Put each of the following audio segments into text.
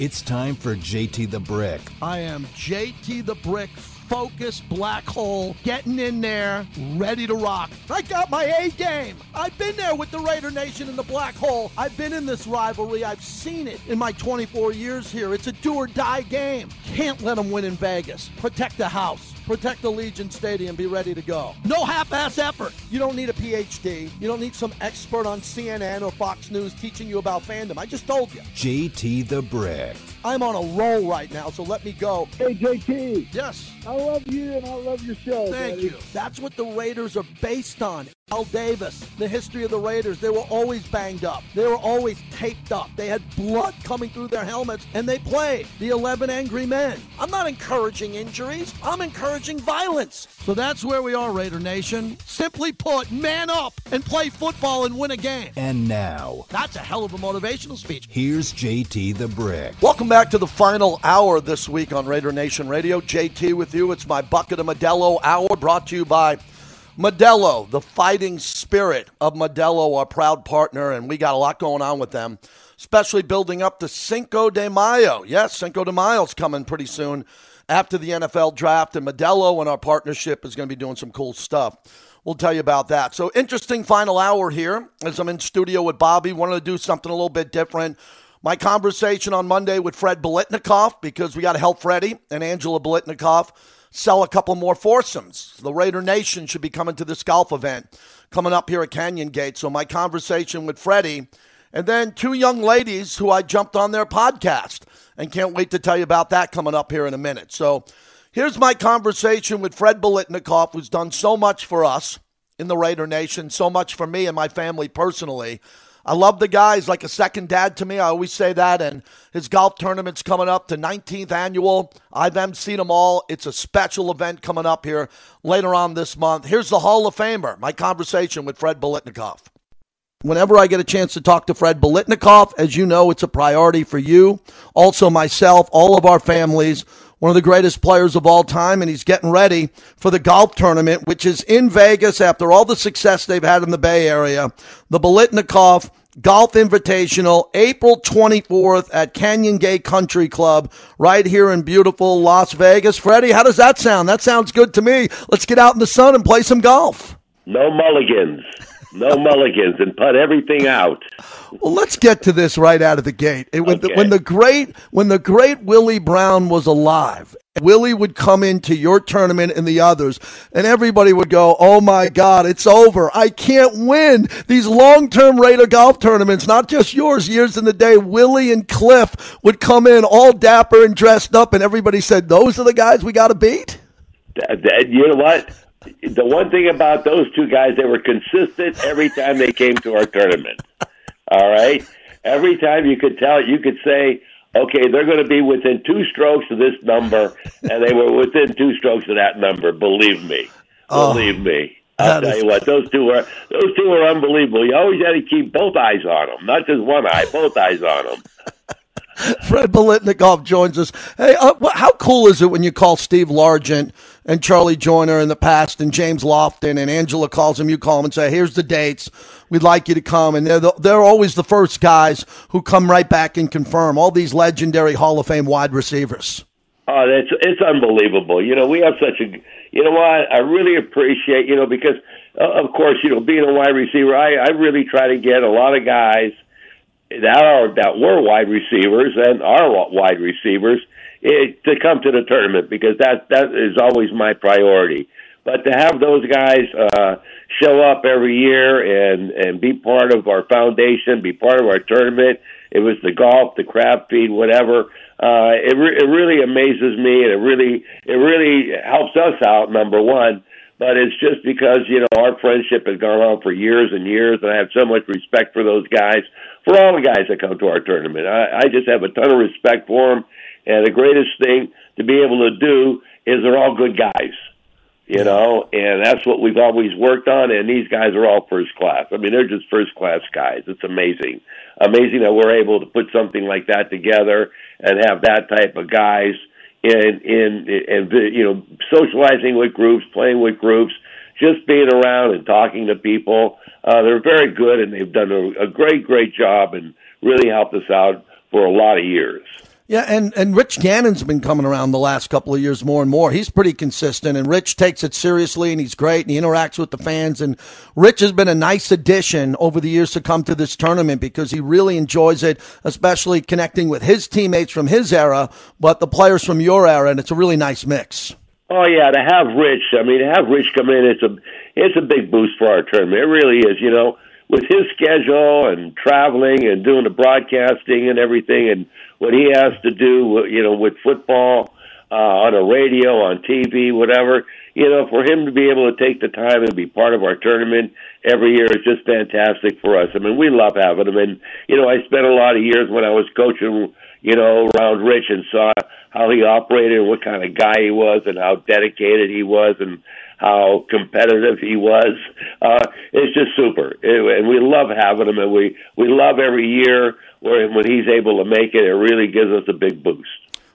It's time for JT the Brick. I am JT the Brick, focused black hole, getting in there, ready to rock. I got my A game. I've been there with the Raider Nation in the black hole. I've been in this rivalry. I've seen it in my 24 years here. It's a do or die game. Can't let them win in Vegas. Protect the house. Protect the Allegiant Stadium. Be ready to go. No half-ass effort. You don't need a PhD. You don't need some expert on CNN or Fox News teaching you about fandom. I just told you. JT the Brick. I'm on a roll right now, so let me go. Hey, JT. Yes. I love you and I love your show. Thank buddy. you. That's what the Raiders are based on. Al Davis, the history of the Raiders, they were always banged up. They were always taped up. They had blood coming through their helmets, and they played the 11 Angry Men. I'm not encouraging injuries, I'm encouraging violence. So that's where we are, Raider Nation. Simply put, man up and play football and win a game. And now, That's a hell of a motivational speech. here's JT the Brick. Welcome back to the final hour this week on Raider Nation Radio. JT with you. It's my Bucket of Modelo hour brought to you by Modelo, the fighting spirit of Modelo, our proud partner, and we got a lot going on with them, especially building up to Cinco de Mayo. Yes, Cinco de Mayo's coming pretty soon after the NFL draft, and Modelo and our partnership is going to be doing some cool stuff. We'll tell you about that. So, interesting final hour here as I'm in studio with Bobby. Wanted to do something a little bit different. My conversation on Monday with Fred Biletnikoff because we got to help Freddie and Angela Biletnikoff sell a couple more foursomes. The Raider Nation should be coming to this golf event coming up here at Canyon Gate. So my conversation with Freddie and then two young ladies who I jumped on their podcast and can't wait to tell you about that coming up here in a minute. So here's my conversation with Fred Biletnikoff, who's done so much for us in the Raider Nation, so much for me and my family personally. I love the guy. He's like a second dad to me. I always say that. And his golf tournament's coming up, the 19th annual. I've emceed them all. It's a special event coming up here later on this month. Here's the Hall of Famer, my conversation with Fred Biletnikoff. Whenever I get a chance to talk to Fred Biletnikoff, as you know, it's a priority for you, also myself, all of our families. One of the greatest players of all time, and he's getting ready for the golf tournament, which is in Vegas after all the success they've had in the Bay Area. The Biletnikoff Golf Invitational, April 24th at Canyon Gate Country Club, right here in beautiful Las Vegas. Freddie, how does that sound? That sounds good to me. Let's get out in the sun and play some golf. No mulligans. No mulligans and put everything out. Well, let's get to this right out of the gate. It- when, the, when the great when the great Willie Brown was alive, Willie would come into your tournament and the others, and everybody would go, "Oh my God, it's over! I can't win these long-term Raider golf tournaments. Not just yours. Years in the day, Willie and Cliff would come in all dapper and dressed up, and everybody said, "Those are the guys we got to beat." You know what? The one thing about those two guys, they were consistent every time they came to our tournament. All right? Every time you could tell, you could say, okay, they're going to be within two strokes of this number, and they were within two strokes of that number. Believe me. Believe me. I'll tell is- you what, those two were those two are unbelievable. You always had to keep both eyes on them, not just one eye, both eyes on them. Fred Bolitnikoff joins us. Hey, uh, how cool is it when you call Steve Largent and Charlie Joiner in the past and James Lofton and Angela calls him, you call him and say, here's the dates. We'd like you to come. And they're, the, they're always the first guys who come right back and confirm all these legendary Hall of Fame wide receivers. Oh, that's it's unbelievable. You know, we have such a. You know what? I really appreciate. You know, because uh, of course, you know, being a wide receiver, I I really try to get a lot of guys that are that were wide receivers and are wide receivers eh, to come to the tournament because that that is always my priority. But to have those guys uh, show up every year and and be part of our foundation, be part of our tournament, it was the golf, the crab feed, whatever. Uh, it re- it really amazes me, and it really it really helps us out. Number one, but it's just because you know our friendship has gone on for years and years, and I have so much respect for those guys, for all the guys that come to our tournament. I, I just have a ton of respect for them, and the greatest thing to be able to do is they're all good guys you know, and that's what we've always worked on. And these guys are all first class. I mean, they're just first class guys. It's amazing, amazing that we're able to put something like that together and have that type of guys in in and you know socializing with groups, playing with groups, just being around and talking to people. Uh, they're very good, and they've done a, a great, great job and really helped us out for a lot of years. Yeah, and, and Rich Gannon's been coming around the last couple of years more and more. He's pretty consistent, and Rich takes it seriously, and he's great, and he interacts with the fans. And Rich has been a nice addition over the years to come to this tournament because he really enjoys it, especially connecting with his teammates from his era, but the players from your era, and it's a really nice mix. Oh yeah, to have Rich, I mean, to have Rich come in, it's a it's a big boost for our tournament. It really is. You know, with his schedule and traveling and doing the broadcasting and everything, and what he has to do, you know, with football uh, on a radio, on TV, whatever. You know, for him to be able to take the time and be part of our tournament every year is just fantastic for us. I mean, we love having him, and you know, I spent a lot of years when I was coaching, you know, around Rich and saw how he operated what kind of guy he was and how dedicated he was and how competitive he was. Uh, it's just super, it, and we love having him, and we we love every year where when he's able to make it. It really gives us a big boost.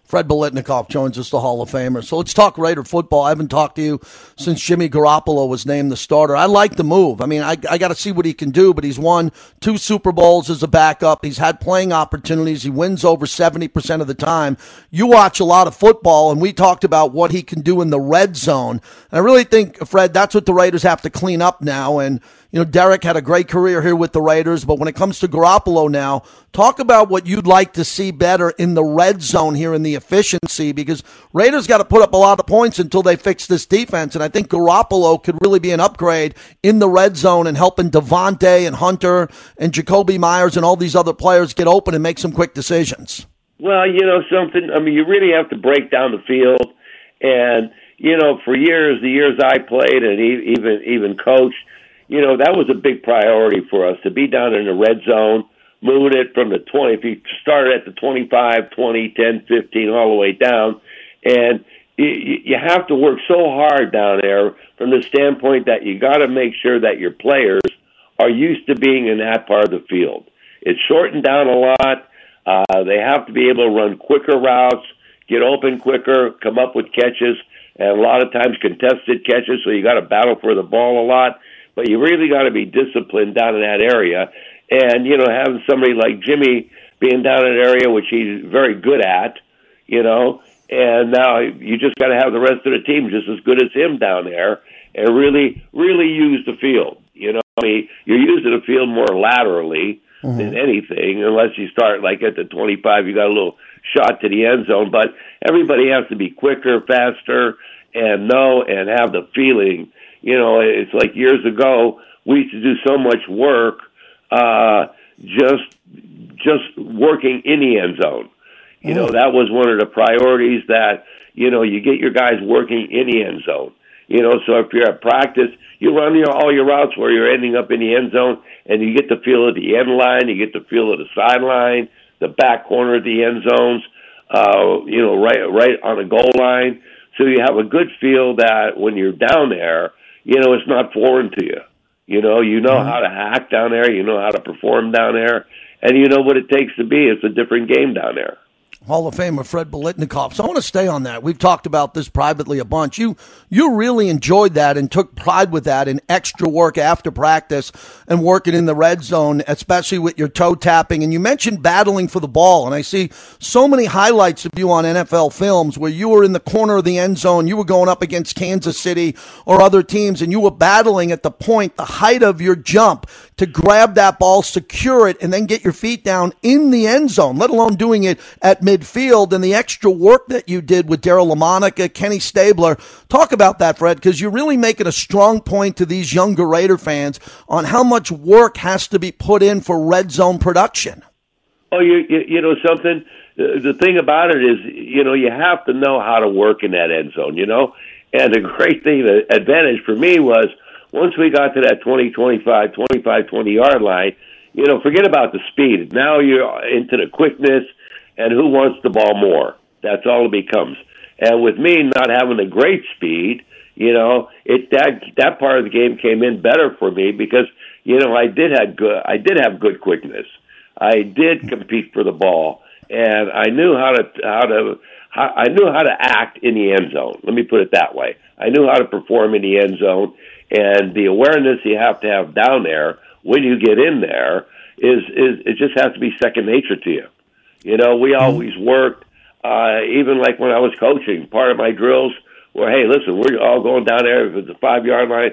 Fred Biletnikoff joins us, the Hall of Famer. So let's talk Raider football. I haven't talked to you since Jimmy Garoppolo was named the starter. I like the move. I mean, I, I got to see what he can do, but he's won two Super Bowls as a backup. He's had playing opportunities. He wins over 70% of the time. You watch a lot of football, and we talked about what he can do in the red zone. And I really think, Fred, that's what the Raiders have to clean up now. And you know, Derek had a great career here with the Raiders, but when it comes to Garoppolo now, talk about what you'd like to see better in the red zone here in the efficiency because Raiders got to put up a lot of points until they fix this defense. And I think Garoppolo could really be an upgrade in the red zone and helping Davante and Hunter and Jakobi Meyers and all these other players get open and make some quick decisions. Well, you know something. I mean, you really have to break down the field, and you know, for years, the years I played and even even coached you know, that was a big priority for us to be down in the red zone, moving it from the 20, if you started at the 25, 20, 10, 15, all the way down. And you, have to work so hard down there from the standpoint that you got to make sure that your players are used to being in that part of the field. It's shortened down a lot. Uh, they have to be able to run quicker routes, get open quicker, come up with catches, and a lot of times contested catches. So you got to battle for the ball a lot but you really got to be disciplined down in that area. And you know, having somebody like Jimmy being down in an area which he's very good at, you know, and now you just got to have the rest of the team just as good as him down there, and really, really use the field. You know, I mean, you're using the field more laterally mm-hmm. than anything, unless you start like at the 25, you got a little shot to the end zone. But everybody has to be quicker, faster, and know and have the feeling you know, it's like years ago we used to do so much work uh, just just working in the end zone. You know, that was one of the priorities that, you know, you get your guys working in the end zone. You know, so if you're at practice, you run your, all your routes where you're ending up in the end zone, and you get the feel of the end line, you get the feel of the sideline, the back corner of the end zones, uh, you know, right right on the goal line. So you have a good feel that when you're down there, you know, it's not foreign to you. You know, you know mm-hmm. how to hack down there, you know how to perform down there, and you know what it takes to be. It's a different game down there. Hall of Famer Fred Biletnikoff. So I want to stay on that. We've talked about this privately a bunch. You you really enjoyed that and took pride with that and extra work after practice and working in the red zone, especially with your toe tapping. And you mentioned battling for the ball, and I see so many highlights of you on NFL films where you were in the corner of the end zone, you were going up against Kansas City or other teams, and you were battling at the point, the height of your jump to grab that ball, secure it, and then get your feet down in the end zone. Let alone doing it at midfield and the extra work that you did with Daryle Lamonica, Kenny Stabler. Talk about that, Fred, because you're really making a strong point to these younger Raider fans on how much work has to be put in for red zone production. Oh, you you, you know something. The thing about it is, you know, you have to know how to work in that end zone. You know, and the great thing, the advantage for me was once we got to that 20, 25, 25, 20 yard line, you know, forget about the speed. Now you're into the quickness and who wants the ball more. That's all it becomes. And with me not having the great speed, you know, it that that part of the game came in better for me because you know I did have good I did have good quickness. I did compete for the ball, and I knew how to how to how, I knew how to act in the end zone. Let me put it that way. I knew how to perform in the end zone, and the awareness you have to have down there when you get in there is is it just has to be second nature to you. You know, we always worked uh, even like when I was coaching, part of my drills were, hey, listen, we're all going down there at the five yard line.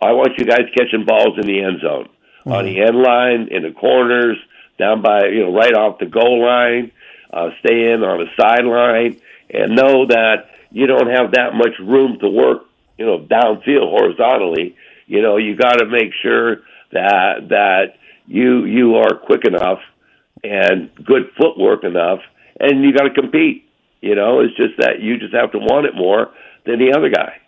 I want you guys catching balls in the end zone, mm-hmm. on the end line, in the corners, down by you know right off the goal line. Uh, stay in on the sideline and know that you don't have that much room to work, you know, downfield horizontally. You know, you got to make sure that that you you are quick enough and good footwork enough, and you got to compete. You know, it's just that you just have to want it more than the other guy.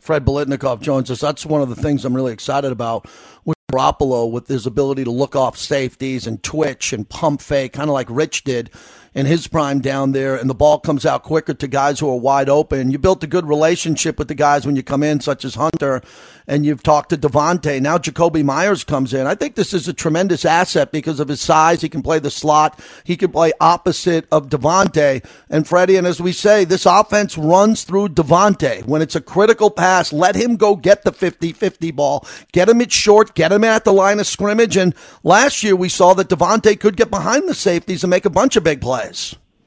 Fred Biletnikoff joins us. That's one of the things I'm really excited about with Garoppolo, with his ability to look off safeties and twitch and pump fake, kind of like Rich did in his prime down there, and the ball comes out quicker to guys who are wide open. You built a good relationship with the guys when you come in, such as Hunter, and you've talked to Davante. Now Jakobi Meyers comes in. I think this is a tremendous asset because of his size. He can play the slot. He can play opposite of Davante and Freddie. And as we say, this offense runs through Davante. When it's a critical pass, let him go get the 50-50 ball. Get him at short. Get him at the line of scrimmage. And last year we saw that Davante could get behind the safeties and make a bunch of big plays.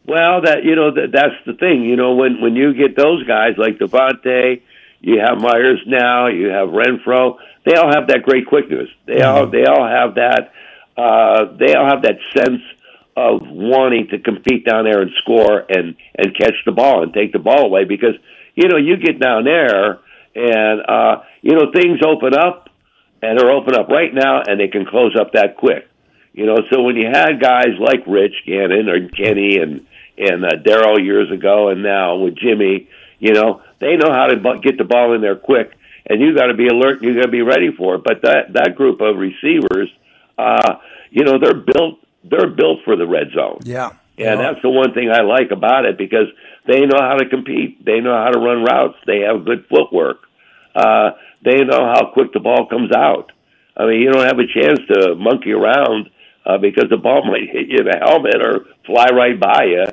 Well, that you know that that's the thing. You know when when you get those guys like Davante you have Meyers now. You have Renfrow. They all have that great quickness. They mm-hmm. all they all have that. Uh, they all have that sense of wanting to compete down there and score and and catch the ball and take the ball away because you know you get down there and uh, you know things open up and they're open up right now and they can close up that quick. You know, so when you had guys like Rich Gannon or Kenny and and uh, Daryle years ago, and now with Jimmy, you know, they know how to get the ball in there quick, and you got to be alert. You got to be ready for it. But that that group of receivers, uh, you know, they're built they're built for the red zone. Yeah. And yeah. that's the one thing I like about it because they know how to compete. They know how to run routes. They have good footwork. Uh, they know how quick the ball comes out. I mean, you don't have a chance to monkey around uh, because the ball might hit you in the helmet or fly right by you.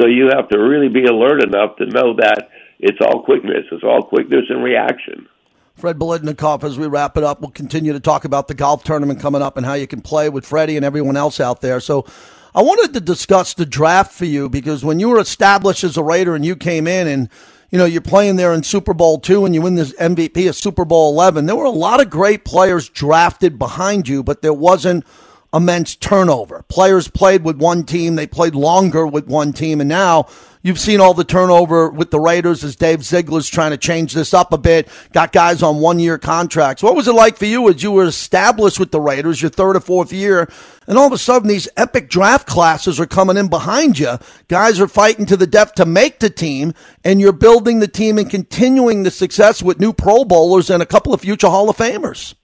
So you have to really be alert enough to know that it's all quickness. It's all quickness and reaction. Fred Biletnikoff, as we wrap it up, we'll continue to talk about the golf tournament coming up and how you can play with Freddie and everyone else out there. So I wanted to discuss the draft for you because when you were established as a Raider and you came in and you know, you're playing there in Super Bowl two and you win this MVP of Super Bowl 11. There were a lot of great players drafted behind you, but there wasn't immense turnover. Players played with one team, they played longer with one team, and now You've seen all the turnover with the Raiders as Dave Ziegler's trying to change this up a bit, got guys on one year contracts. What was it like for you as you were established with the Raiders, your third or fourth year, and all of a sudden these epic draft classes are coming in behind you? Guys are fighting to the death to make the team, and you're building the team and continuing the success with new Pro Bowlers and a couple of future Hall of Famers.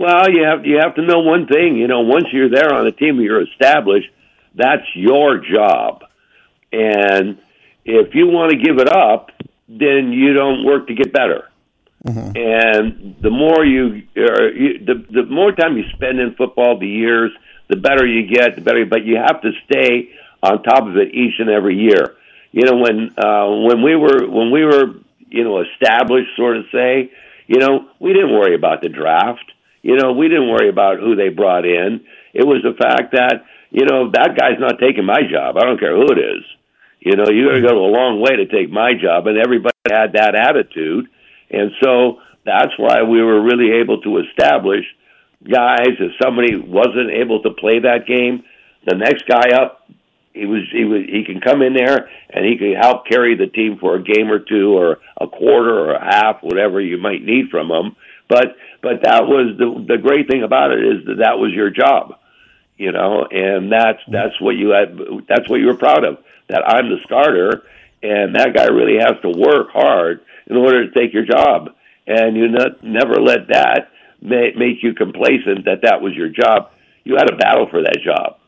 Well, you have you have to know one thing. You know, once you're there on a team, you're established. That's your job, and if you want to give it up, then you don't work to get better. Mm-hmm. And the more you, uh, you, the the more time you spend in football, the years, the better you get, the better. But you have to stay on top of it each and every year. You know, when uh, when we were when we were you know established, sort of say, you know, we didn't worry about the draft. You know, we didn't worry about who they brought in. It was the fact that you know that guy's not taking my job. I don't care who it is. You know, you got to go a long way to take my job, and everybody had that attitude, and so that's why we were really able to establish guys. If somebody wasn't able to play that game, the next guy up, he was he was he can come in there and he can help carry the team for a game or two or a quarter or a half, whatever you might need from him. But but that was the the great thing about it is that that was your job, you know, and that's that's what you had. That's what you were proud of that I'm the starter, and that guy really has to work hard in order to take your job. And you not, never let that make, make you complacent that that was your job. You had to battle for that job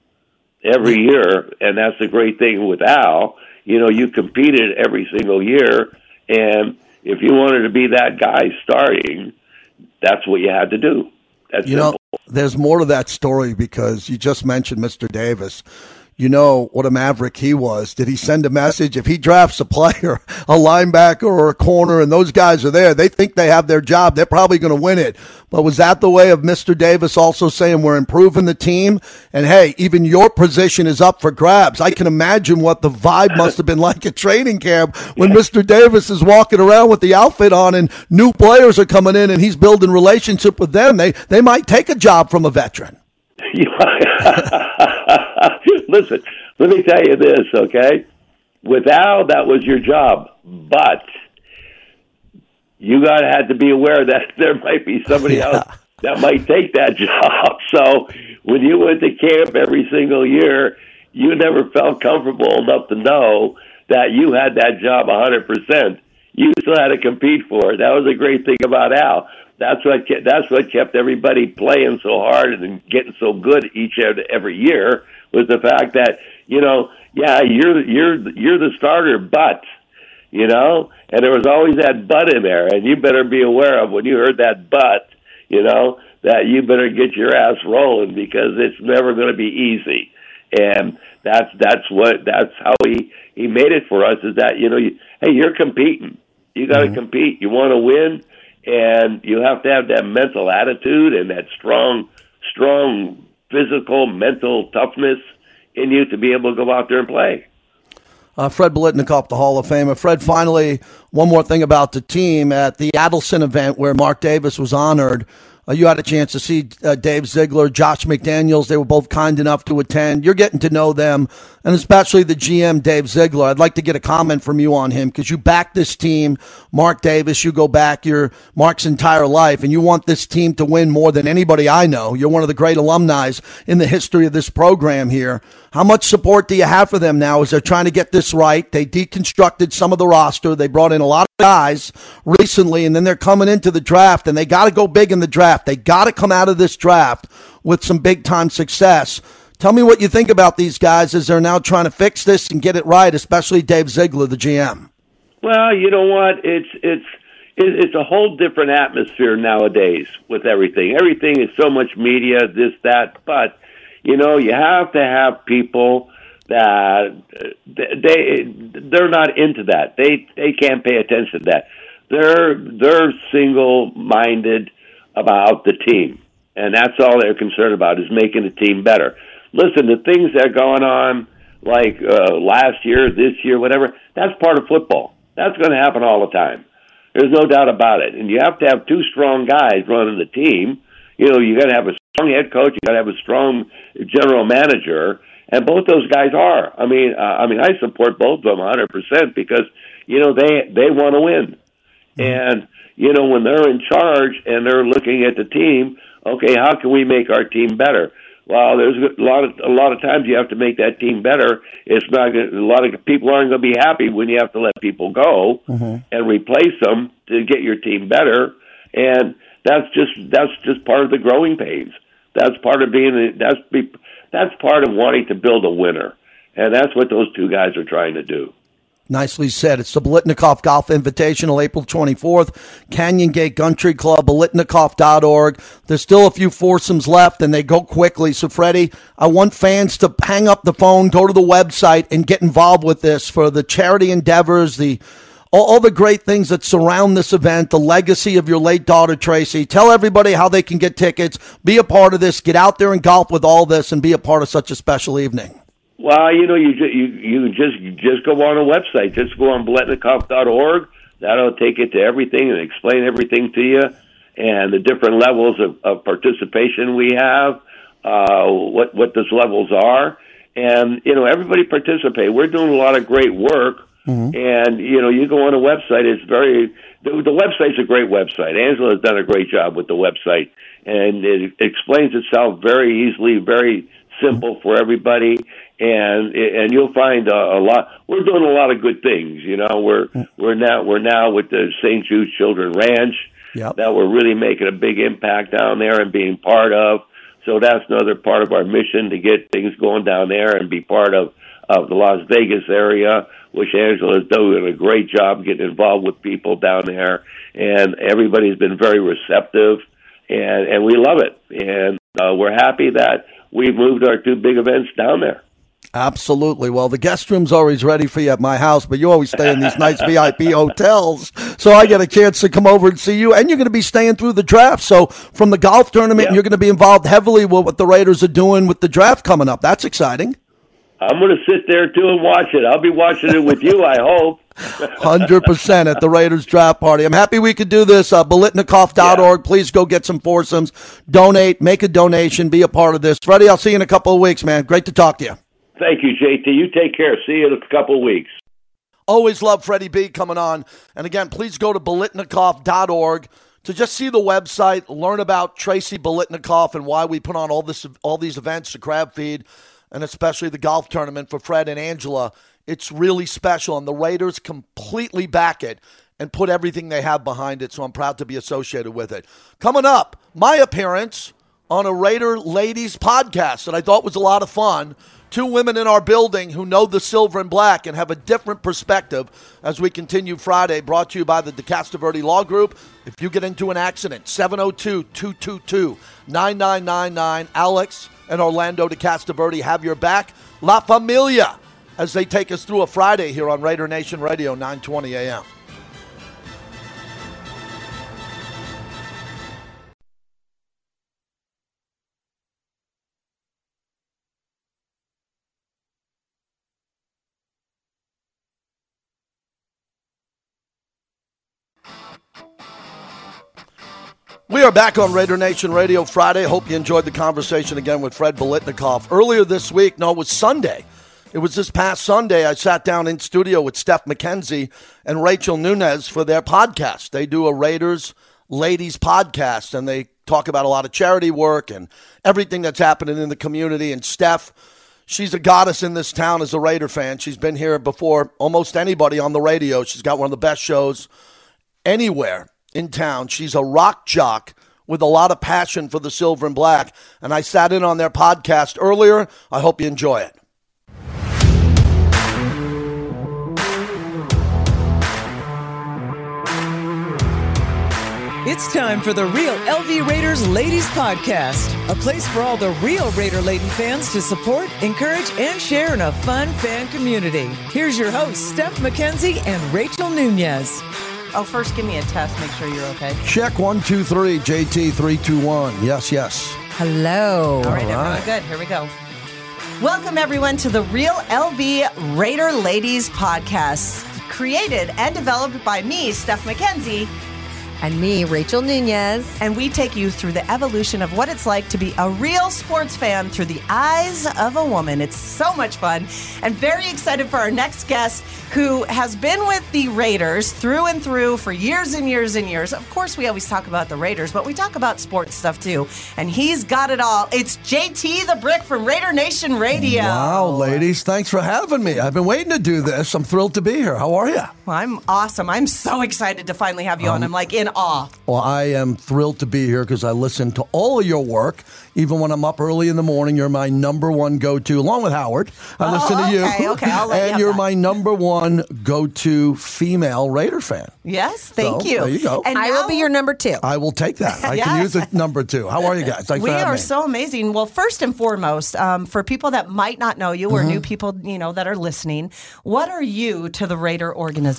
every year, and that's the great thing with Al. You know, you competed every single year, and if you wanted to be that guy starting, that's what you had to do. That's you simple. know, there's more to that story because you just mentioned Mr. Davis you know what a maverick he was. Did he send a message? If he drafts a player, a linebacker or a corner, and those guys are there, they think they have their job. They're probably going to win it. But was that the way of Mr. Davis also saying we're improving the team? And hey, even your position is up for grabs. I can imagine what the vibe must have been like at training camp when Mr. Davis is walking around with the outfit on and new players are coming in and he's building relationship with them. They they might take a job from a veteran. Listen, let me tell you this, okay? With Al, that was your job, but you got to have to be aware that there might be somebody yeah. else that might take that job. So when you went to camp every single year, you never felt comfortable enough to know that you had that job a 100%. You still had to compete for it. That was a great thing about Al that's what kept, that's what kept everybody playing so hard and getting so good each every year was the fact that you know yeah you're you're you're the starter but you know and there was always that but in there and you better be aware of when you heard that but you know that you better get your ass rolling because it's never going to be easy. And that's that's what that's how he he made it for us is that you know you, hey you're competing. You got to mm-hmm. compete. You want to win and you have to have that mental attitude and that strong, strong physical, mental toughness in you to be able to go out there and play. Uh, Fred Biletnikoff, the Hall of Famer. Fred, finally, one more thing about the team at the Adelson event where Mark Davis was honored. Uh, you had a chance to see uh, Dave Ziegler, Josh McDaniels. They were both kind enough to attend. You're getting to know them, and especially the GM, Dave Ziegler. I'd like to get a comment from you on him because you back this team. Mark Davis, you go back your Mark's entire life, and you want this team to win more than anybody I know. You're one of the great alumni in the history of this program here. How much support do you have for them now as they're trying to get this right? They deconstructed some of the roster. They brought in a lot of guys recently, and then they're coming into the draft, and they got to go big in the draft. They got to come out of this draft with some big time success. Tell me what you think about these guys as they're now trying to fix this and get it right, especially Dave Ziegler, the GM. Well, you know what? It's it's it's a whole different atmosphere nowadays with everything. Everything is so much media, this, that, but you know, you have to have people that they they're not into that. They they can't pay attention to that. They're they're single minded about the team, and that's all they're concerned about is making the team better. Listen, the things that are going on, like uh, last year, this year, whatever, that's part of football. That's going to happen all the time. There's no doubt about it. And you have to have two strong guys running the team. You know, you got to have a strong head coach. You got to have a strong general manager, and both those guys are. I mean, uh, I mean, I support both of them 100 percent because you know they they want to win, mm-hmm. and you know when they're in charge and they're looking at the team. Okay, how can we make our team better? Well, there's a lot of a lot of times you have to make that team better. It's not a lot of people aren't going to be happy when you have to let people go mm-hmm. and replace them to get your team better, and that's just that's just part of the growing pains. That's part of being that's be, that's part of wanting to build a winner, and that's what those two guys are trying to do. Nicely said. It's the Biletnikoff Golf Invitational, April 24th. Canyon Gate Country Club, biletnikoff.org. There's still a few foursomes left, and they go quickly. So, Freddie, I want fans to hang up the phone, go to the website, and get involved with this for the charity endeavors, the all, all, the great things that surround this event, the legacy of your late daughter, Tracy. Tell everybody how they can get tickets, be a part of this, get out there and golf with all this, and be a part of such a special evening. Well, you know, you you you just just go on a website. Just go on biletnikoff.org. That'll take you to everything and explain everything to you, and the different levels of, of participation we have, uh, what what those levels are, and you know, everybody participate. We're doing a lot of great work Mm-hmm. And you know, you go on a website. It's very the, the website's a great website. Angela has done a great job with the website, and it explains itself very easily, very simple for everybody. And and you'll find a, a lot. We're doing a lot of good things. You know, we're we're now we're now with the St. Jude Children Ranch. Yep. That we're really making a big impact down there and being part of. So that's another part of our mission to get things going down there and be part of of the Las Vegas area which Angela is doing a great job getting involved with people down there, and everybody's been very receptive, and and we love it, and uh, we're happy that we've moved our two big events down there. Absolutely. Well, the guest room's always ready for you at my house, but you always stay in these nice VIP hotels. So I get a chance to come over and see you, and you're going to be staying through the draft. So from the golf tournament, Yeah. you're going to be involved heavily with what the Raiders are doing with the draft coming up. That's exciting. I'm going to sit there too and watch it. I'll be watching it with you, I hope. Hundred percent at the Raiders draft party. I'm happy we could do this. Uh, Biletnikoff.org. Please go get some foursomes. Donate. Make a donation. Be a part of this. Freddie, I'll see you in a couple of weeks, man. Great to talk to you. Thank you, JT. You take care. See you in a couple of weeks. Always love Freddie B coming on. And again, please go to Biletnikoff.org to just see the website, learn about Tracy Biletnikoff and why we put on all this all these events, the crab feed, and especially the golf tournament for Fred and Angela. It's really special, and the Raiders completely back it and put everything they have behind it. So I'm proud to be associated with it. Coming up, my appearance on a Raider Ladies podcast that I thought was a lot of fun. Two women in our building who know the silver and black and have a different perspective as we continue Friday, brought to you by the DeCastroverde Law Group. If you get into an accident, 702 222 9999. Alex and Orlando DeCastroverde have your back. La Familia as they take us through a Friday here on Raider Nation Radio, 920 a.m. We are back on Raider Nation Radio Friday. Hope you enjoyed the conversation again with Fred Biletnikoff. Earlier this week, no, it was Sunday. It was this past Sunday. I sat down in studio with Steph McKenzie and Rachel Nunez for their podcast. They do a Raiders ladies podcast and they talk about a lot of charity work and everything that's happening in the community. And Steph, she's a goddess in this town as a Raider fan. She's been here before almost anybody on the radio. She's got one of the best shows anywhere in town. She's a rock jock with a lot of passion for the silver and black. And I sat in on their podcast earlier. I hope you enjoy it. It's time for the Real LV Raiders Ladies Podcast, a place for all the real Raider Lady fans to support, encourage, and share in a fun fan community. Here's your hosts, Steph McKenzie and Rachel Nunez. Oh, first give me a test. Make sure you're okay. Check one, two, three, JT three, two, one. Yes, yes. Hello. All right, everyone. Good. Here we go. Welcome, everyone, to the Real LV Raider Ladies podcast, created and developed by me, Steph McKenzie. And me, Rachel Nunez. And we take you through the evolution of what it's like to be a real sports fan through the eyes of a woman. It's so much fun and very excited for our next guest who has been with the Raiders through and through for years and years and years. Of course, we always talk about the Raiders, but we talk about sports stuff too. And he's got it all. It's JT the Brick from Raider Nation Radio. Wow, ladies, thanks for having me. I've been waiting to do this. I'm thrilled to be here. How are you? Well, I'm awesome. I'm so excited to finally have you on. I'm like in awe. Well, I am thrilled to be here because I listen to all of your work. Even when I'm up early in the morning, you're my number one go to, along with Howard. I Oh, listen to you. okay, okay, I'll let you and have you're that. my number one go to female Raider fan. Yes, thank So, you. there you go. And I now- will be your number two. I will take that. I Yes. can use it number two. How are you guys? Thanks we for are me. so amazing. Well, first and foremost, um, for people that might not know you or Mm-hmm. new people, you know, that are listening, what are you to the Raider organization?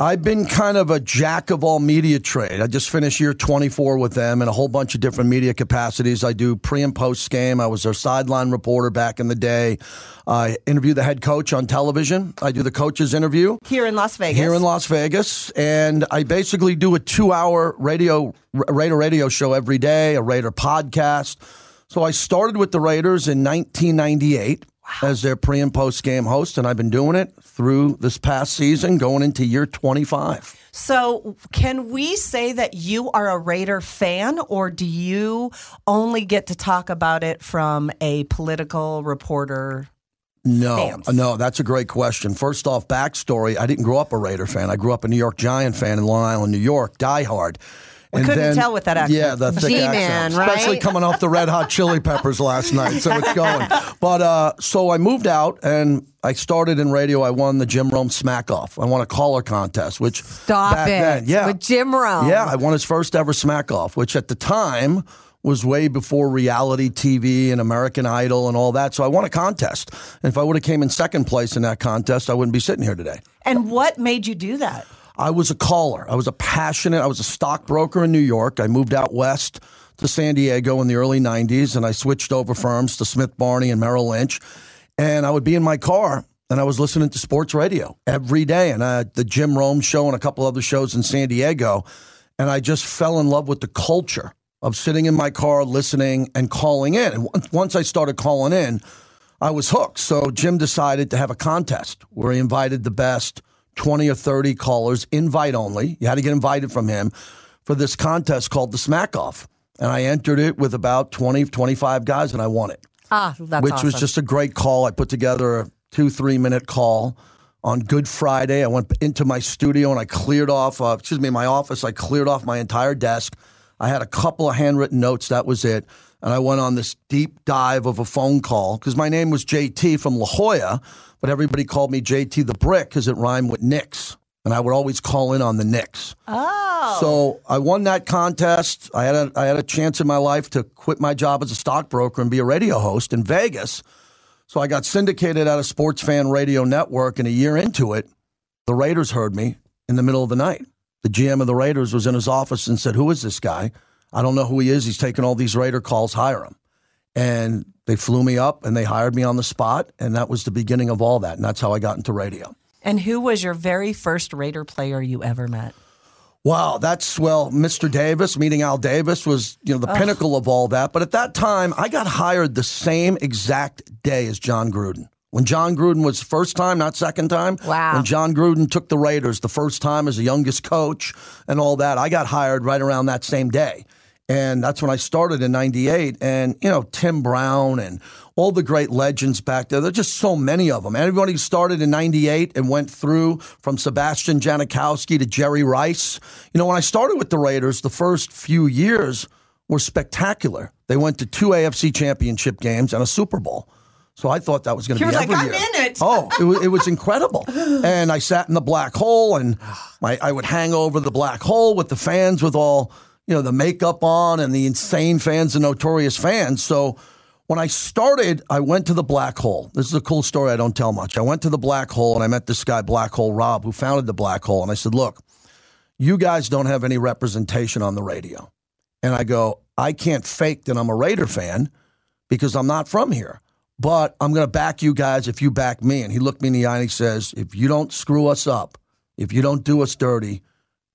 I've been kind of a jack of all media trade. I just finished year 24 with them in a whole bunch of different media capacities. I do pre and post game. I was their sideline reporter back in the day. I interview the head coach on television. I do the coach's interview Here in Las Vegas. here in Las Vegas, and I basically do a two-hour radio Raider radio show every day, a Raider podcast. So I started with the Raiders in 1998 as their pre and post game host, and I've been doing it through this past season, going into year 25. So, can we say that you are a Raider fan, or do you only get to talk about it from a political reporter? No, stance? no, that's a great question. First off, backstory: I didn't grow up a Raider fan. I grew up a New York Giant fan in Long Island, New York, diehard. We couldn't tell with that accent. Yeah, the thick G-Man, accent, right? especially coming off the Red Hot Chili Peppers last night. So it's going. But uh, so I moved out and I started in radio. I won the Jim Rome Smack Off. I won a caller contest, which Stop back it. then, yeah, With Jim Rome. yeah, I won his first ever Smack Off, which at the time was way before reality TV and American Idol and all that. So I won a contest. And if I would have came in second place in that contest, I wouldn't be sitting here today. And what made you do that? I was a caller. I was a passionate. I was a stockbroker in New York. I moved out west to San Diego in the early 90s and I switched over firms to Smith Barney and Merrill Lynch. And I would be in my car and I was listening to sports radio every day and I the Jim Rome show and a couple other shows in San Diego. And I just fell in love with the culture of sitting in my car, listening and calling in. And once I started calling in, I was hooked. So Jim decided to have a contest where he invited the best 20 or 30 callers, invite only. You had to get invited from him for this contest called the Smack Off. And I entered it with about 20, 25 guys and I won it Ah, that's which awesome. was just a great call. I put together a two, three minute call on Good Friday. I went into my studio and I cleared off, uh, excuse me, my office. I cleared off my entire desk. I had a couple of handwritten notes. That was it. And I went on this deep dive of a phone call because my name was JT from La Jolla, but everybody called me JT the Brick because it rhymed with Knicks. And I would always call in on the Knicks. Oh. So I won that contest. I had a I had a chance in my life to quit my job as a stockbroker and be a radio host in Vegas. So I got syndicated out of Sports Fan Radio Network, and a year into it, the Raiders heard me in the middle of the night. The GM of the Raiders was in his office and said, "Who is this guy? I don't know who he is. He's taking all these Raider calls. Hire him." And they flew me up and they hired me on the spot, and that was the beginning of all that. And that's how I got into radio. And who was your very first Raider player you ever met? Wow, that's well, Mr. Davis meeting Al Davis was, you know, the pinnacle of all that. But at that time, I got hired the same exact day as Jon Gruden. When Jon Gruden was first time, not second time. Wow. When Jon Gruden took the Raiders the first time as the youngest coach and all that, I got hired right around that same day. And that's when I started in 98. And, you know, Tim Brown and all the great legends back there. There's just so many of them. Everybody who started in 98 and went through from Sebastian Janikowski to Jerry Rice. You know, when I started with the Raiders, the first few years were spectacular. They went to two AFC championship games and a Super Bowl. So I thought that was going to be like, every "I'm year. in it." Oh, it was, it was incredible. and I sat in the black hole, and my, I would hang over the black hole with the fans with all you know the makeup on and the insane fans, the notorious fans. So when I started, I went to the black hole. This is a cool story. I don't tell much. I went to the black hole, and I met this guy, Black Hole Rob, who founded the black hole. And I said, "Look, you guys don't have any representation on the radio." And I go, "I can't fake that I'm a Raider fan because I'm not from here." but I'm going to back you guys if you back me. And he looked me in the eye and he says, if you don't screw us up, if you don't do us dirty,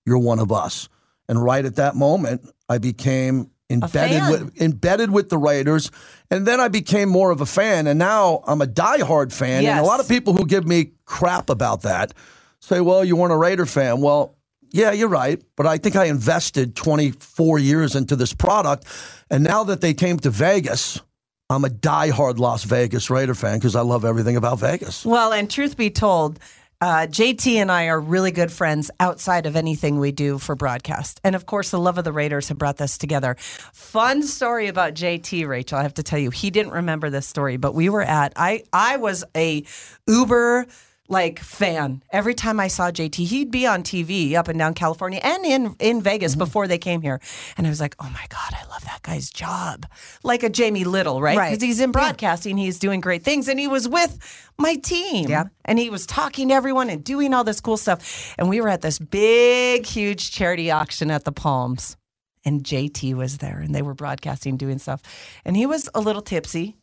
you're one of us. And right at that moment, I became embedded with embedded with the Raiders, and then I became more of a fan. And now I'm a diehard fan. And a lot of people who give me crap about that say, "Well, you weren't a Raider fan." Well. Yeah, you're right. But I think I invested 24 years into this product. And now that they came to Vegas, I'm a diehard Las Vegas Raider fan because I love everything about Vegas. Well, and truth be told, uh, JT and I are really good friends outside of anything we do for broadcast. And of course, the love of the Raiders have brought this together. Fun story about JT, Rachel. I have to tell you, he didn't remember this story, but we were at, I, I was a Uber like fan. Every time I saw JT, he'd be on TV up and down California and in in Vegas mm-hmm. before they came here. And I was like, "Oh my god, I love that guy's job." Like a Jamie Little, right? Right. Because he's in broadcasting, he's doing great things and he was with my team. Yeah. And he was talking to everyone and doing all this cool stuff. And we were at this big huge charity auction at the Palms. And JT was there and they were broadcasting doing stuff. And he was a little tipsy.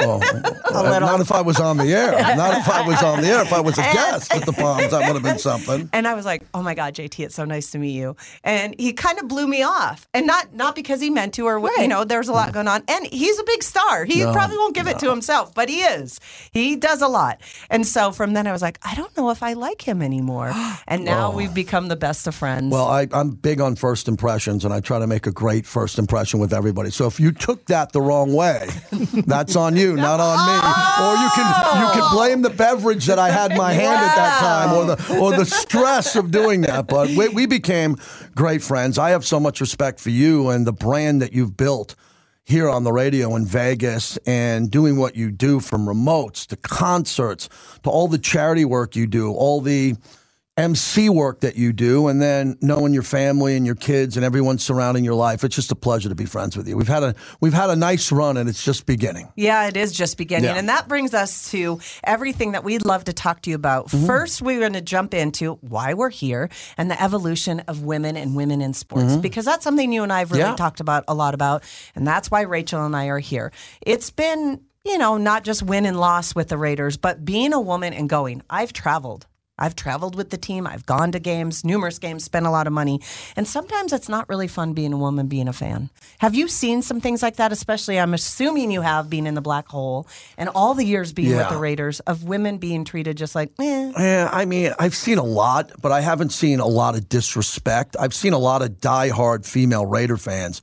Oh, Not if I was on the air. Not if I was on the air. If I was a guest at the Palms, that would have been something. And I was like, "Oh my God, JT, it's so nice to meet you." And he kind of blew me off, and not not because he meant to, or what you know, there's a lot going on. And he's a big star. He probably won't give it to himself, but he is. He does a lot. And so from then, I was like, I don't know if I like him anymore. And now oh. we've become the best of friends. Well, I, I'm big on first impressions, and I try to make a great first impression with everybody. So if you took that the wrong way, that's on you, not on me. Or you can you can oh! blame the beverage that I had in my hand at that time, or the or the stress of doing that. But we, we became great friends. I have so much respect for you and the brand that you've built here on the radio in Vegas and doing what you do from remotes to concerts to all the charity work you do, all the MC work that you do, and then knowing your family and your kids and everyone surrounding your life. It's just a pleasure to be friends with you. We've had a we've had a nice run, and it's just beginning. Yeah, it is just beginning. Yeah. And that brings us to everything that we'd love to talk to you about. Mm-hmm. First, we're going to jump into why we're here and the evolution of women and women in sports, Mm-hmm. because that's something you and I have really Yeah. talked about a lot about. And that's why Rachel and I are here. It's been, you know, not just win and loss with the Raiders, but being a woman and going. I've traveled. I've traveled with the team. I've gone to games, numerous games, spent a lot of money. And sometimes it's not really fun being a woman, being a fan. Have you seen some things like that? Especially, I'm assuming you have being in the black hole and all the years being with the Raiders of women being treated just like, eh. Yeah, I mean, I've seen a lot, but I haven't seen a lot of disrespect. I've seen a lot of diehard female Raider fans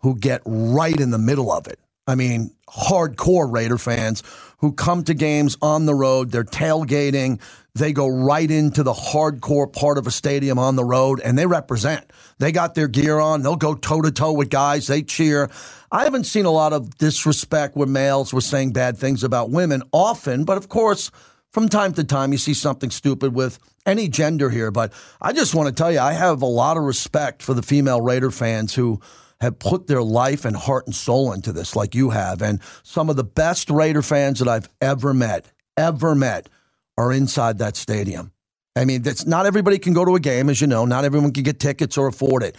who get right in the middle of it. I mean, hardcore Raider fans who come to games on the road, they're tailgating, they go right into the hardcore part of a stadium on the road and they represent. They got their gear on, they'll go toe to toe with guys, they cheer. I haven't seen a lot of disrespect where males were saying bad things about women often, but of course, from time to time you see something stupid with any gender here. But I just want to tell you, I have a lot of respect for the female Raider fans who have put their life and heart and soul into this, like you have. And some of the best Raider fans that I've ever met, ever met, are inside that stadium. I mean, that's not everybody can go to a game, as you know. Not everyone can get tickets or afford it.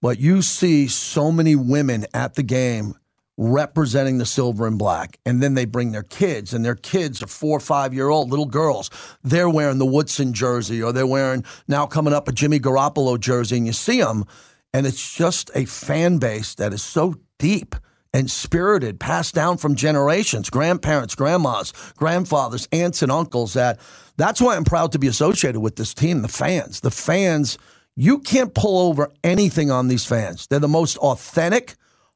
But you see so many women at the game representing the silver and black. And then they bring their kids, and their kids are four or five year old little girls. They're wearing the Woodson jersey, or they're wearing now coming up a Jimmy Garoppolo jersey, and you see them. And it's just a fan base that is so deep and spirited, passed down from generations, grandparents, grandmas, grandfathers, aunts, and uncles. That that's why I'm proud to be associated with this team. The fans, the fans, you can't pull over anything on these fans. They're the most authentic,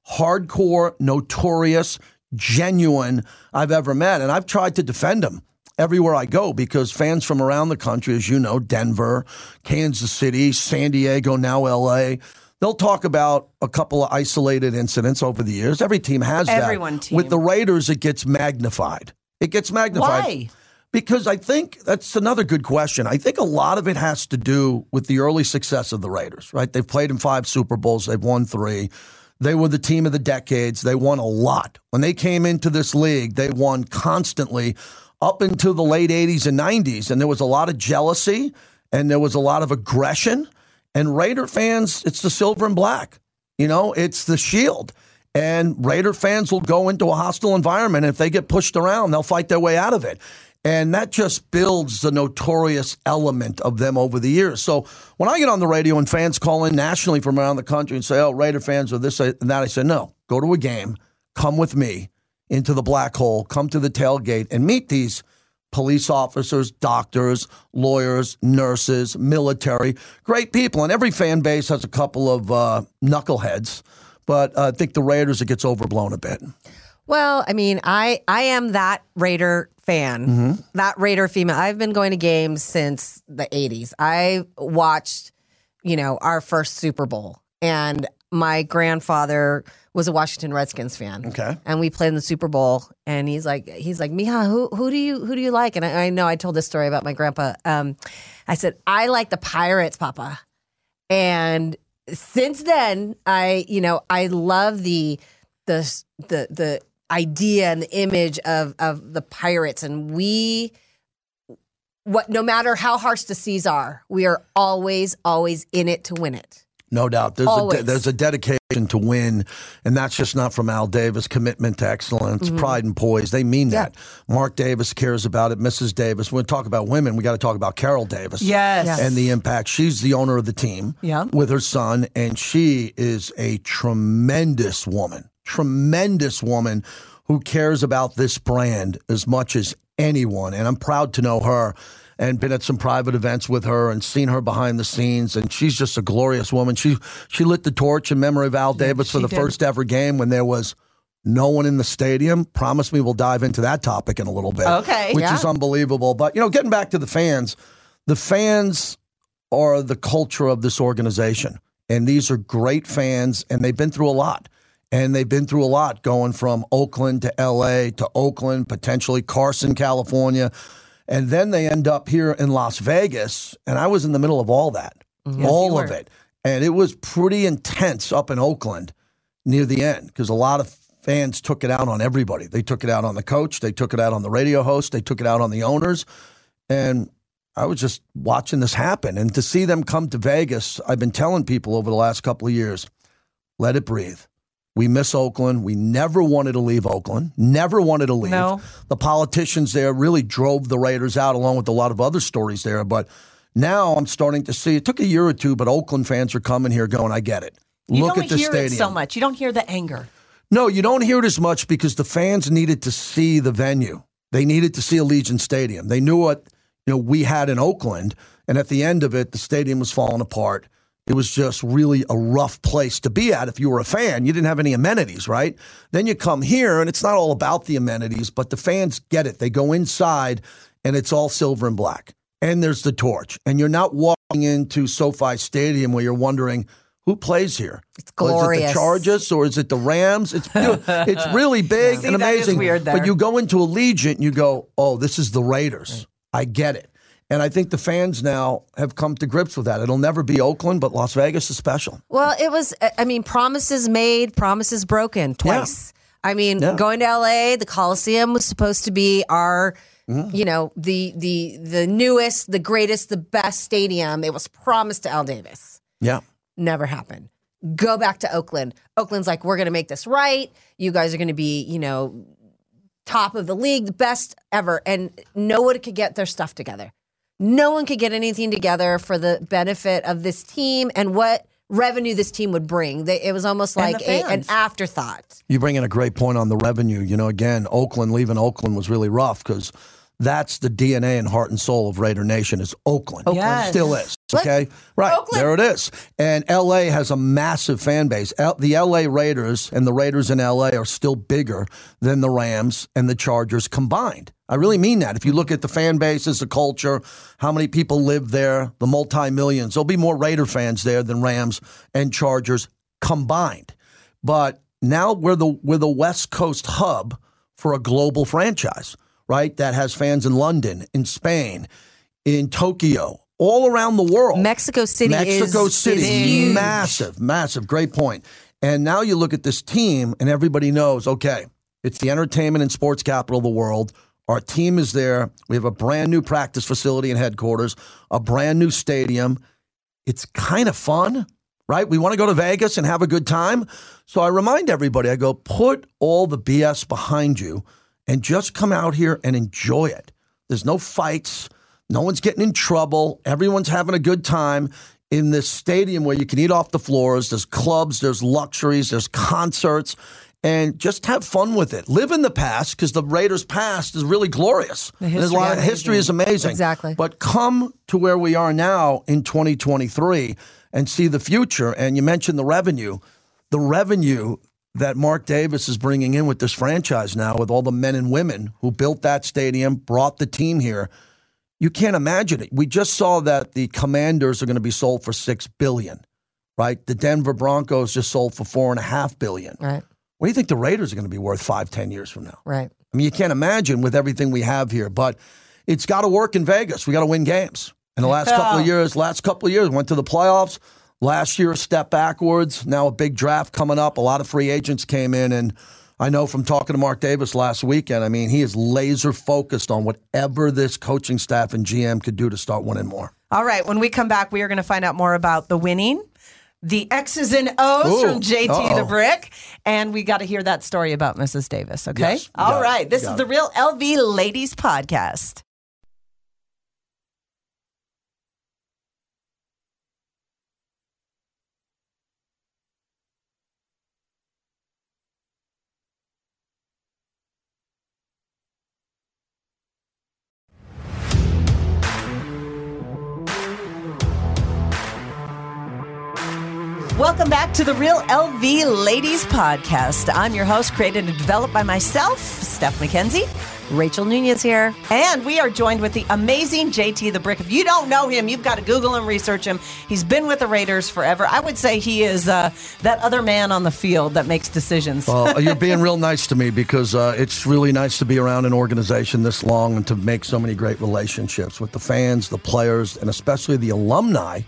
hardcore, notorious, genuine I've ever met, and I've tried to defend them everywhere I go because fans from around the country, as you know, Denver, Kansas City, San Diego, now LA, they'll talk about a couple of isolated incidents over the years. Every team has Everyone that. team. With the Raiders, it gets magnified. It gets magnified. Why? Because I think that's another good question. I think a lot of it has to do with the early success of the Raiders, right? They've played in five Super Bowls, they've won three. They were the team of the decades. They won a lot. When they came into this league, they won constantly up into the late 80s and 90s. And there was a lot of jealousy and there was a lot of aggression. And Raider fans, it's the silver and black. You know, it's the shield. And Raider fans will go into a hostile environment. If they get pushed around, they'll fight their way out of it. And that just builds the notorious element of them over the years. So when I get on the radio and fans call in nationally from around the country and say, oh, Raider fans are this and that, I say, no, go to a game, come with me into the black hole, come to the tailgate and meet these police officers, doctors, lawyers, nurses, military, great people. And every fan base has a couple of uh, knuckleheads. But uh, I think the Raiders, it gets overblown a bit. Well, I mean, I I am that Raider fan, Mm-hmm. that Raider female. I've been going to games since the '80s. I watched, you know, our first Super Bowl, and my grandfather was a Washington Redskins fan. Okay. and we played in the Super Bowl, and he's like, he's like, Miha, who who do you who do you like? And I, I know I told this story about my grandpa. Um, I said I like the Pirates, Papa, and since then, I you know I love the the the the idea and the image of of the pirates, and we what no matter how harsh the seas are, we are always always in it to win it. No doubt. There's a, de- there's a dedication to win, and that's just not from Al Davis. Commitment to excellence, pride and poise. They mean Mm-hmm. Yeah. that. Mark Davis cares about it. Mrs. Davis. When we talk about women, we got to talk about Carol Davis. Yes. Yes. And the impact. She's the owner of the team Yeah. with her son, and she is a tremendous woman. Tremendous woman who cares about this brand as much as anyone. And I'm proud to know her and been at some private events with her and seen her behind the scenes. And she's just a glorious woman. She she lit the torch in memory of Al Davis for the did. first ever game when there was no one in the stadium. Promise me we'll dive into that topic in a little bit. Okay. Which Yeah. is unbelievable. But, you know, getting back to the fans, the fans are the culture of this organization. And these are great fans, and they've been through a lot. And they've been through a lot going from Oakland to LA to Oakland, potentially Carson, California. And then they end up here in Las Vegas, and I was in the middle of all that, Mm-hmm. all of it. And it was pretty intense up in Oakland near the end because a lot of fans took it out on everybody. They took it out on the coach, they took it out on the radio host, they took it out on the owners. And I was just watching this happen. And to see them come to Vegas, I've been telling people over the last couple of years let it breathe. We miss Oakland. We never wanted to leave Oakland. Never wanted to leave. No. The politicians there really drove the Raiders out, along with a lot of other stories there. But now I'm starting to see. It took a year or two, but Oakland fans are coming here, going, "I get it. You Look at the stadium." it so much. You don't hear the anger. No, you don't hear it as much because the fans needed to see the venue. They needed to see Allegiant Stadium. They knew what you know we had in Oakland, and at the end of it, the stadium was falling apart. It was just really a rough place to be at if you were a fan. You didn't have any amenities, right? Then you come here, and it's not all about the amenities, but the fans get it. They go inside, and it's all silver and black. And there's the torch. And you're not walking into SoFi Stadium where you're wondering who plays here. It's glorious. Is it the Chargers or is it the Rams? It's it's really big See, and amazing. But you go into Allegiant and you go, oh, this is the Raiders. I get it. And I think the fans now have come to grips with that. It'll never be Oakland, but Las Vegas is special. Well, it was. I mean, promises made, promises broken twice. I mean, Yeah. going to LA, the Coliseum was supposed to be our, Mm-hmm. you know, the the the newest, the greatest, the best stadium. It was promised to Al Davis. Yeah. Never happened. Go back to Oakland. Oakland's like, we're going to make this right. You guys are going to be, you know, top of the league, the best ever. And no one could get their stuff together. No one could get anything together for the benefit of this team and what revenue this team would bring. They, it was almost like a, an afterthought. You bring in a great point on the revenue. You know, again, Oakland, leaving Oakland was really rough because that's the DNA and heart and soul of Raider Nation is Oakland. Yes. Still is. Okay. Right. Oakland. There it is. And LA has a massive fan base. L- the LA Raiders and the Raiders in LA are still bigger than the Rams and the Chargers combined. I really mean that. If you look at the fan bases, the culture, how many people live there, the multi millions, there'll be more Raider fans there than Rams and Chargers combined. But now we're the we're the West Coast hub for a global franchise, right? That has fans in London, in Spain, in Tokyo, all around the world. Mexico City Mexico is, City, is massive, massive, great point. And now you look at this team, and everybody knows, okay, it's the entertainment and sports capital of the world. Our team is there. We have a brand new practice facility and headquarters, a brand new stadium. It's kind of fun, right? We want to go to Vegas and have a good time. So I remind everybody, I go, put all the BS behind you and just come out here and enjoy it. There's no fights. No one's getting in trouble. Everyone's having a good time in this stadium where you can eat off the floors. There's clubs, there's luxuries, there's concerts, and just have fun with it. Live in the past because the Raiders' past is really glorious. And There's a lot of history is amazing. Exactly. But come to where we are now in 2023 and see the future. And you mentioned the revenue. The revenue that Mark Davis is bringing in with this franchise now, with all the men and women who built that stadium, brought the team here. You can't imagine it. We just saw that the Commanders are going to be sold for six billion, right? The Denver Broncos just sold for four and a half billion. Right, What do you think the Raiders are going to be worth five, ten years from now? right. I mean, you can't imagine with everything we have here, but it's got to work in Vegas. We got to win games. In the last couple of years, last couple of years, went to the playoffs. Last year, a step backwards. Now a big draft coming up. A lot of free agents came in, and I know from talking to Mark Davis last weekend. I mean, he is laser focused on whatever this coaching staff and GM could do to start winning more. All right. When we come back, we are going to find out more about the winning, the X's and O's Ooh, from JT uh-oh. the Brick, and we got to hear that story about Mrs. Davis. Okay. Yes, All got it, This is it. the Real LV Ladies Podcast. Welcome back to the Real LV Ladies Podcast. I'm your host, created and developed by myself, Steph McKenzie. Rachel Nunez here. And we are joined with the amazing JT the Brick. If you don't know him, you've got to Google him, research him. He's been with the Raiders forever. I would say he is uh, that other man on the field that makes decisions. Well, you're being real nice to me because uh, it's really nice to be around an organization this long and to make so many great relationships with the fans, the players, and especially the alumni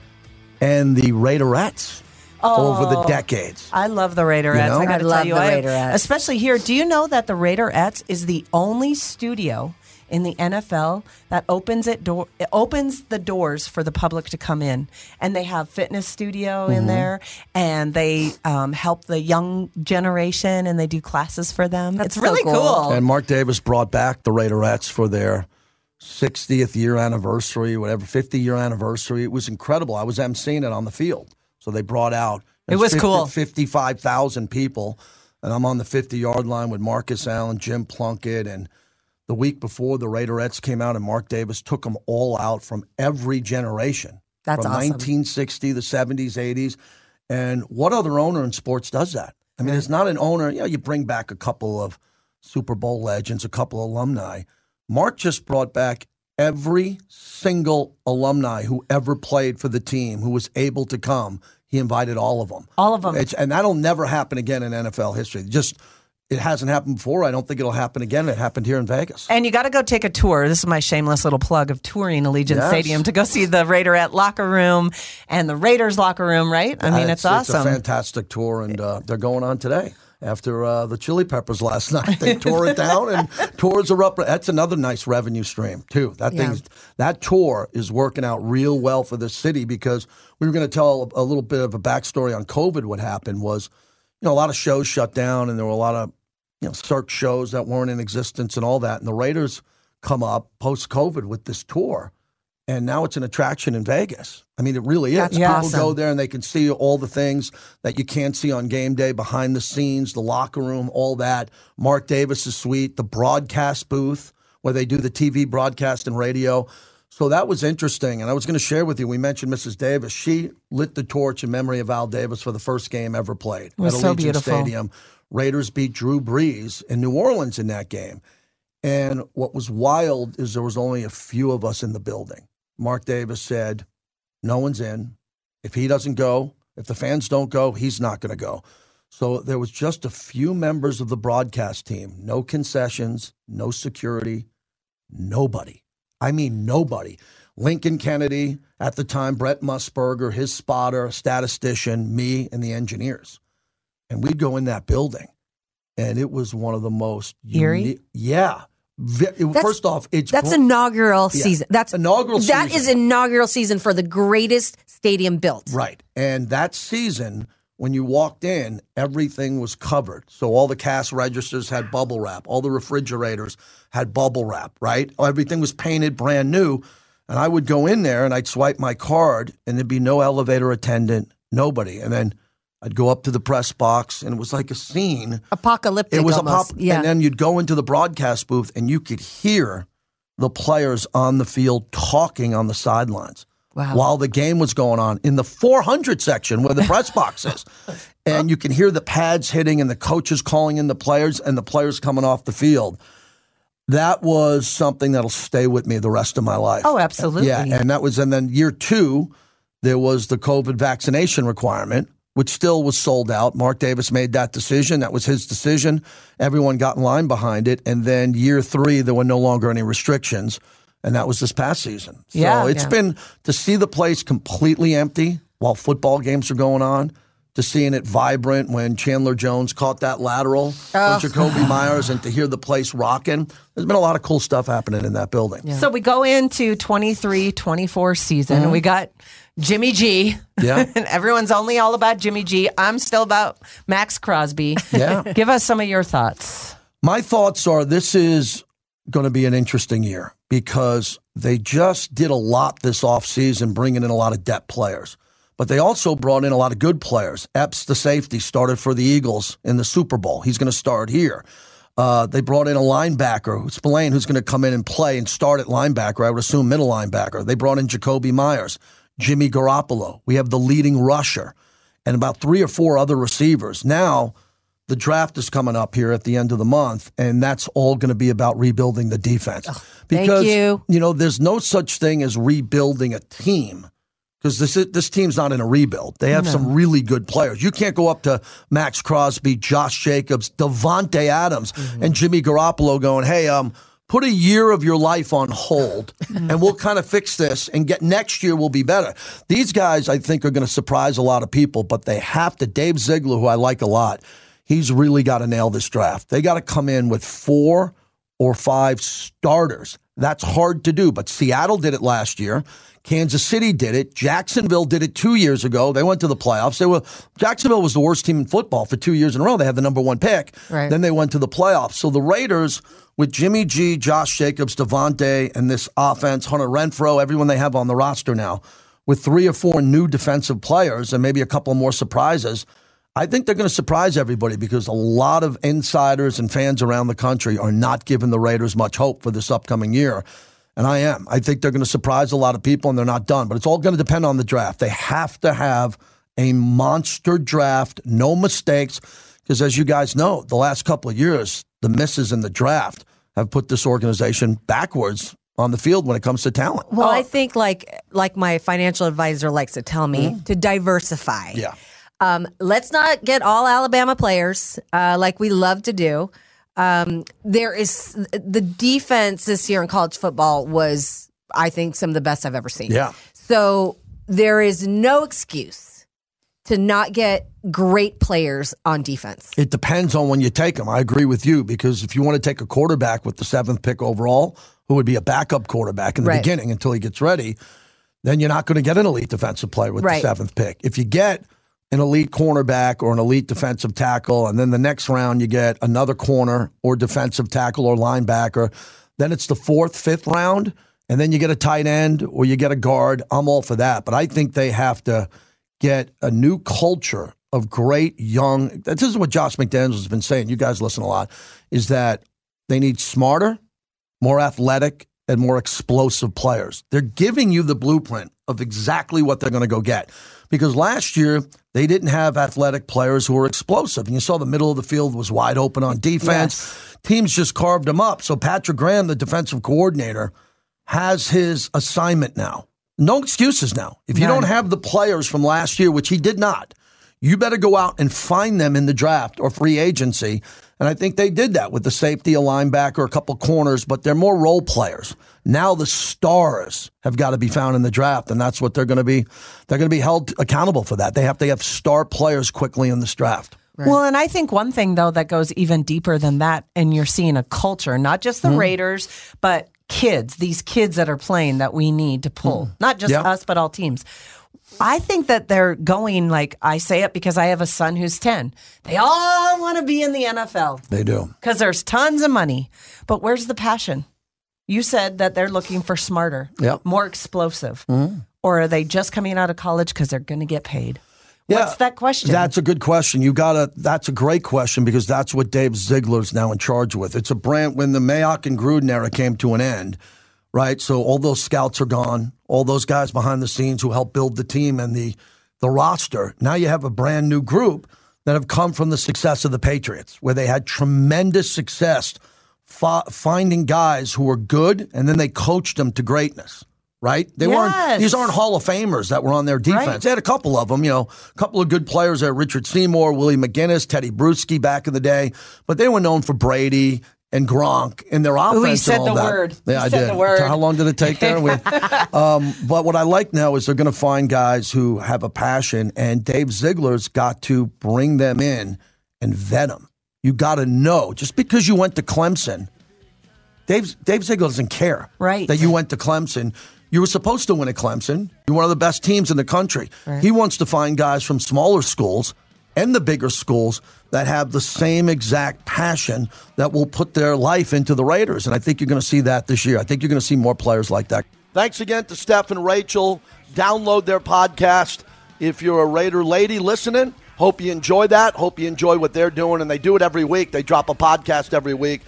and the Raiderettes over the decades. I love the Raiderettes. You know? I got to I love tell you, the I- Raiderettes. especially here. Do you know that the Raiderettes is the only studio in the NFL that opens it door it opens the doors for the public to come in, and they have fitness studio Mm-hmm. in there, and they um, help the young generation, and they do classes for them. That's it's so really cool. cool. And Mark Davis brought back the Raiderettes for their 60th year anniversary, whatever, 50 year anniversary. It was incredible. I was emceeing it on the field. So they brought out It was 50 cool. 55,000 people. And I'm on the 50 yard line with Marcus Allen, Jim Plunkett. And the week before, the Raiderettes came out, and Mark Davis took them all out from every generation. That's from awesome. 1960, the 70s, 80s. And what other owner in sports does that? I mean, it's not an owner. You know, you bring back a couple of Super Bowl legends, a couple of alumni. Mark just brought back every single alumni who ever played for the team who was able to come. He invited all of them. All of them. It's, and that'll never happen again in NFL history. Just it hasn't happened before. I don't think it'll happen again. It happened here in Vegas. And you got to go take a tour. This is my shameless little plug of touring Allegiant Yes. Stadium to go see the Raiderette locker room and the Raiders locker room, right? I mean, Uh, it's, awesome. It's a fantastic tour, and uh, they're going on today. After uh, the Chili Peppers last night, they tore it down, and tours are up. That's another nice revenue stream too. That Yeah. thing, that tour is working out real well for the city because we were going to tell a little bit of a backstory on COVID. What happened was, you know, a lot of shows shut down, and there were a lot of you know search shows that weren't in existence and all that. And the Raiders come up post COVID with this tour, and now it's an attraction in Vegas. I mean, it really is. That's People awesome. go there and they can see all the things that you can't see on game day, behind the scenes, the locker room, all that. Mark Davis's suite, the broadcast booth where they do the TV broadcast and radio. So that was interesting. And I was going to share with you, we mentioned Mrs. Davis. She lit the torch in memory of Al Davis for the first game ever played at so Allegiant beautiful. Stadium. Raiders beat Drew Brees in New Orleans in that game. And what was wild is there was only a few of us in the building. Mark Davis said, No one's in. If he doesn't go, if the fans don't go, he's not going to go. So there was just a few members of the broadcast team, no concessions, no security, nobody. I mean, nobody. Lincoln Kennedy, at the time, Brent Musburger, his spotter, statistician, me, and the engineers. And we'd go in that building, and it was one of the most Eerie? uni- Yeah. Ve- it- That's- first off, it's That's inaugural Yeah. season. That's Inaugural That season. is inaugural season for the greatest stadium built. Right. And that season, when you walked in, everything was covered. So all the cash registers had bubble wrap, all the refrigerators had bubble wrap, right? Everything was painted brand new. And I would go in there and I'd swipe my card and there'd be no elevator attendant, nobody. And then I'd go up to the press box and it was like a scene. Apocalyptic. It was almost. a pop. Yeah. And then you'd go into the broadcast booth and you could hear the players on the field talking on the sidelines Wow. while the game was going on in the 400 section where the press box is. And you can hear the pads hitting and the coaches calling in the players and the players coming off the field. That was something that'll stay with me the rest of my life. Oh, absolutely. Yeah, and that was, and then year two, there was the COVID vaccination requirement, which still was sold out. Mark Davis made that decision. That was his decision. Everyone got in line behind it. And then year three, there were no longer any restrictions. And that was this past season. So Yeah. it's Yeah. been to see the place completely empty while football games are going on. To seeing it vibrant when Chandler Jones caught that lateral from Jakobi Meyers and to hear the place rocking. There's been a lot of cool stuff happening in that building. So we go into 23 24 season. and We mm-hmm. got Jimmy G. Yeah. and everyone's only all about Jimmy G. I'm still about Maxx Crosby. Yeah. Give us some of your thoughts. My thoughts are this is going to be an interesting year because they just did a lot this offseason, bringing in a lot of depth players. But they also brought in a lot of good players. Epps, the safety, started for the Eagles in the Super Bowl. He's going to start here. Uh, they brought in a linebacker, Spillane, who's going to come in and play and start at linebacker. I would assume middle linebacker. They brought in Jakobi Meyers, Jimmy Garoppolo. We have the leading rusher, and about three or four other receivers. Now, the draft is coming up here at the end of the month, and that's all going to be about rebuilding the defense. thank because you. know, there's no such thing as rebuilding a team because this this team's not in a rebuild. They have some really good players. You can't go up to Maxx Crosby, Josh Jacobs, Davante Adams, and Jimmy Garoppolo going, "Hey, um." Put a year of your life on hold, mm. and we'll kind of fix this. And get next year will be better. These guys, I think, are going to surprise a lot of people, but they have to. Dave Ziegler, who I like a lot, he's really got to nail this draft. They got to come in with four or five starters. That's hard to do, but Seattle did it last year. Kansas City did it. Jacksonville did it two years ago. They went to the playoffs. They were Jacksonville was the worst team in football for two years in a row. They had the number one pick. Right. Then they went to the playoffs. So the Raiders with Jimmy G, Josh Jacobs, Davante, and this offense, Hunter Renfrow, everyone they have on the roster now, with three or four new defensive players and maybe a couple more surprises. I think they're going to surprise everybody because a lot of insiders and fans around the country are not giving the Raiders much hope for this upcoming year. And I am. I think they're going to surprise a lot of people and they're not done. But it's all going to depend on the draft. They have to have a monster draft, no mistakes. Because as you guys know, the last couple of years, the misses in the draft have put this organization backwards on the field when it comes to talent. Well, I think like like my financial advisor likes to tell me to diversify. Yeah. Um, let's not get all Alabama players uh, like we love to do. Um, there is the defense this year in college football was, I think, some of the best I've ever seen. Yeah. So there is no excuse to not get great players on defense. It depends on when you take them. I agree with you because if you want to take a quarterback with the seventh pick overall, who would be a backup quarterback in the Right. beginning until he gets ready, then you're not going to get an elite defensive player with Right. the seventh pick. If you get an elite cornerback or an elite defensive tackle, and then the next round you get another corner or defensive tackle or linebacker, then it's the fourth, fifth round, and then you get a tight end or you get a guard. I'm all for that. But I think they have to get a new culture of great young. This is what Josh McDaniels has been saying. You guys listen a lot. Is that they need smarter, more athletic, and more explosive players. They're giving you the blueprint of exactly what they're going to go get. Because last year they didn't have athletic players who were explosive, and you saw the middle of the field was wide open on defense. Teams just carved them up. So Patrick Graham, the defensive coordinator, has his assignment now. No excuses now. If you don't have the players from last year, which he did not, you better go out and find them in the draft or free agency. And I think they did that with the safety, a linebacker, a couple corners, but they're more role players. Now the stars have got to be found in the draft, and that's what they're going to be. They're going to be held accountable for that. They have to have star players quickly in this draft. Well, and I think one thing though that goes even deeper than that, and you're seeing a culture, not just the mm-hmm. Raiders, but kids, these kids that are playing that we need to pull, mm-hmm. not just. Yeah. us, but all teams. I think that they're going like I say it because I have a son who's 10. They all want to be in the NFL They do. because there's tons of money. But where's the passion? You said that they're looking for smarter, Yep. Mm-hmm. more explosive. Or are they just coming out of college because they're going to get paid? What's that question? That's a good question. You got to. That's a great question because that's what Dave Ziegler's now in charge with. It's a brand. When the Mayock and Gruden era came to an end, right? So all those scouts are gone. All those guys behind the scenes who helped build the team and the the roster. Now you have a brand new group that have come from the success of the Patriots, where they had tremendous success fi- finding guys who were good, and then they coached them to greatness. Right? They weren't. These aren't Hall of Famers that were on their defense. Right. They had a couple of them, you know, a couple of good players there. Richard Seymour, Willie McGinest, Teddy Bruschi back in the day, but they were known for Brady and Gronk in their offense. Ooh, he and said all the that. word. Yeah, He I said did. the word. How long did it take there? We- um, but what I like now is they're going to find guys who have a passion, and Dave Ziegler's got to bring them in and vet them. You got to know just because you went to Clemson, Dave Dave Ziegler doesn't care Right. that you went to Clemson. You were supposed to win at Clemson. You're one of the best teams in the country. He wants to find guys from smaller schools and the bigger schools that have the same exact passion that will put their life into the Raiders. And I think you're going to see that this year. I think you're going to see more players like that. Thanks again to Steph and Rachel. Download their podcast if you're a Raider lady listening. Hope you enjoy that. Hope you enjoy what they're doing. And they do it every week. They drop a podcast every week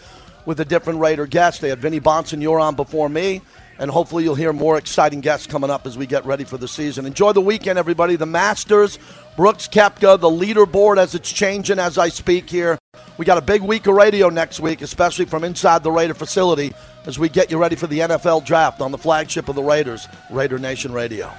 with a different Raider guest. They had Vinny Bonson, you're on before me. And hopefully you'll hear more exciting guests coming up as we get ready for the season. Enjoy the weekend, everybody. The Masters Brooks Koepka, the leaderboard as it's changing as I speak here. We got a big week of radio next week, especially from inside the Raider facility as we get you ready for the NFL draft on the flagship of the Raiders, Raider Nation Radio.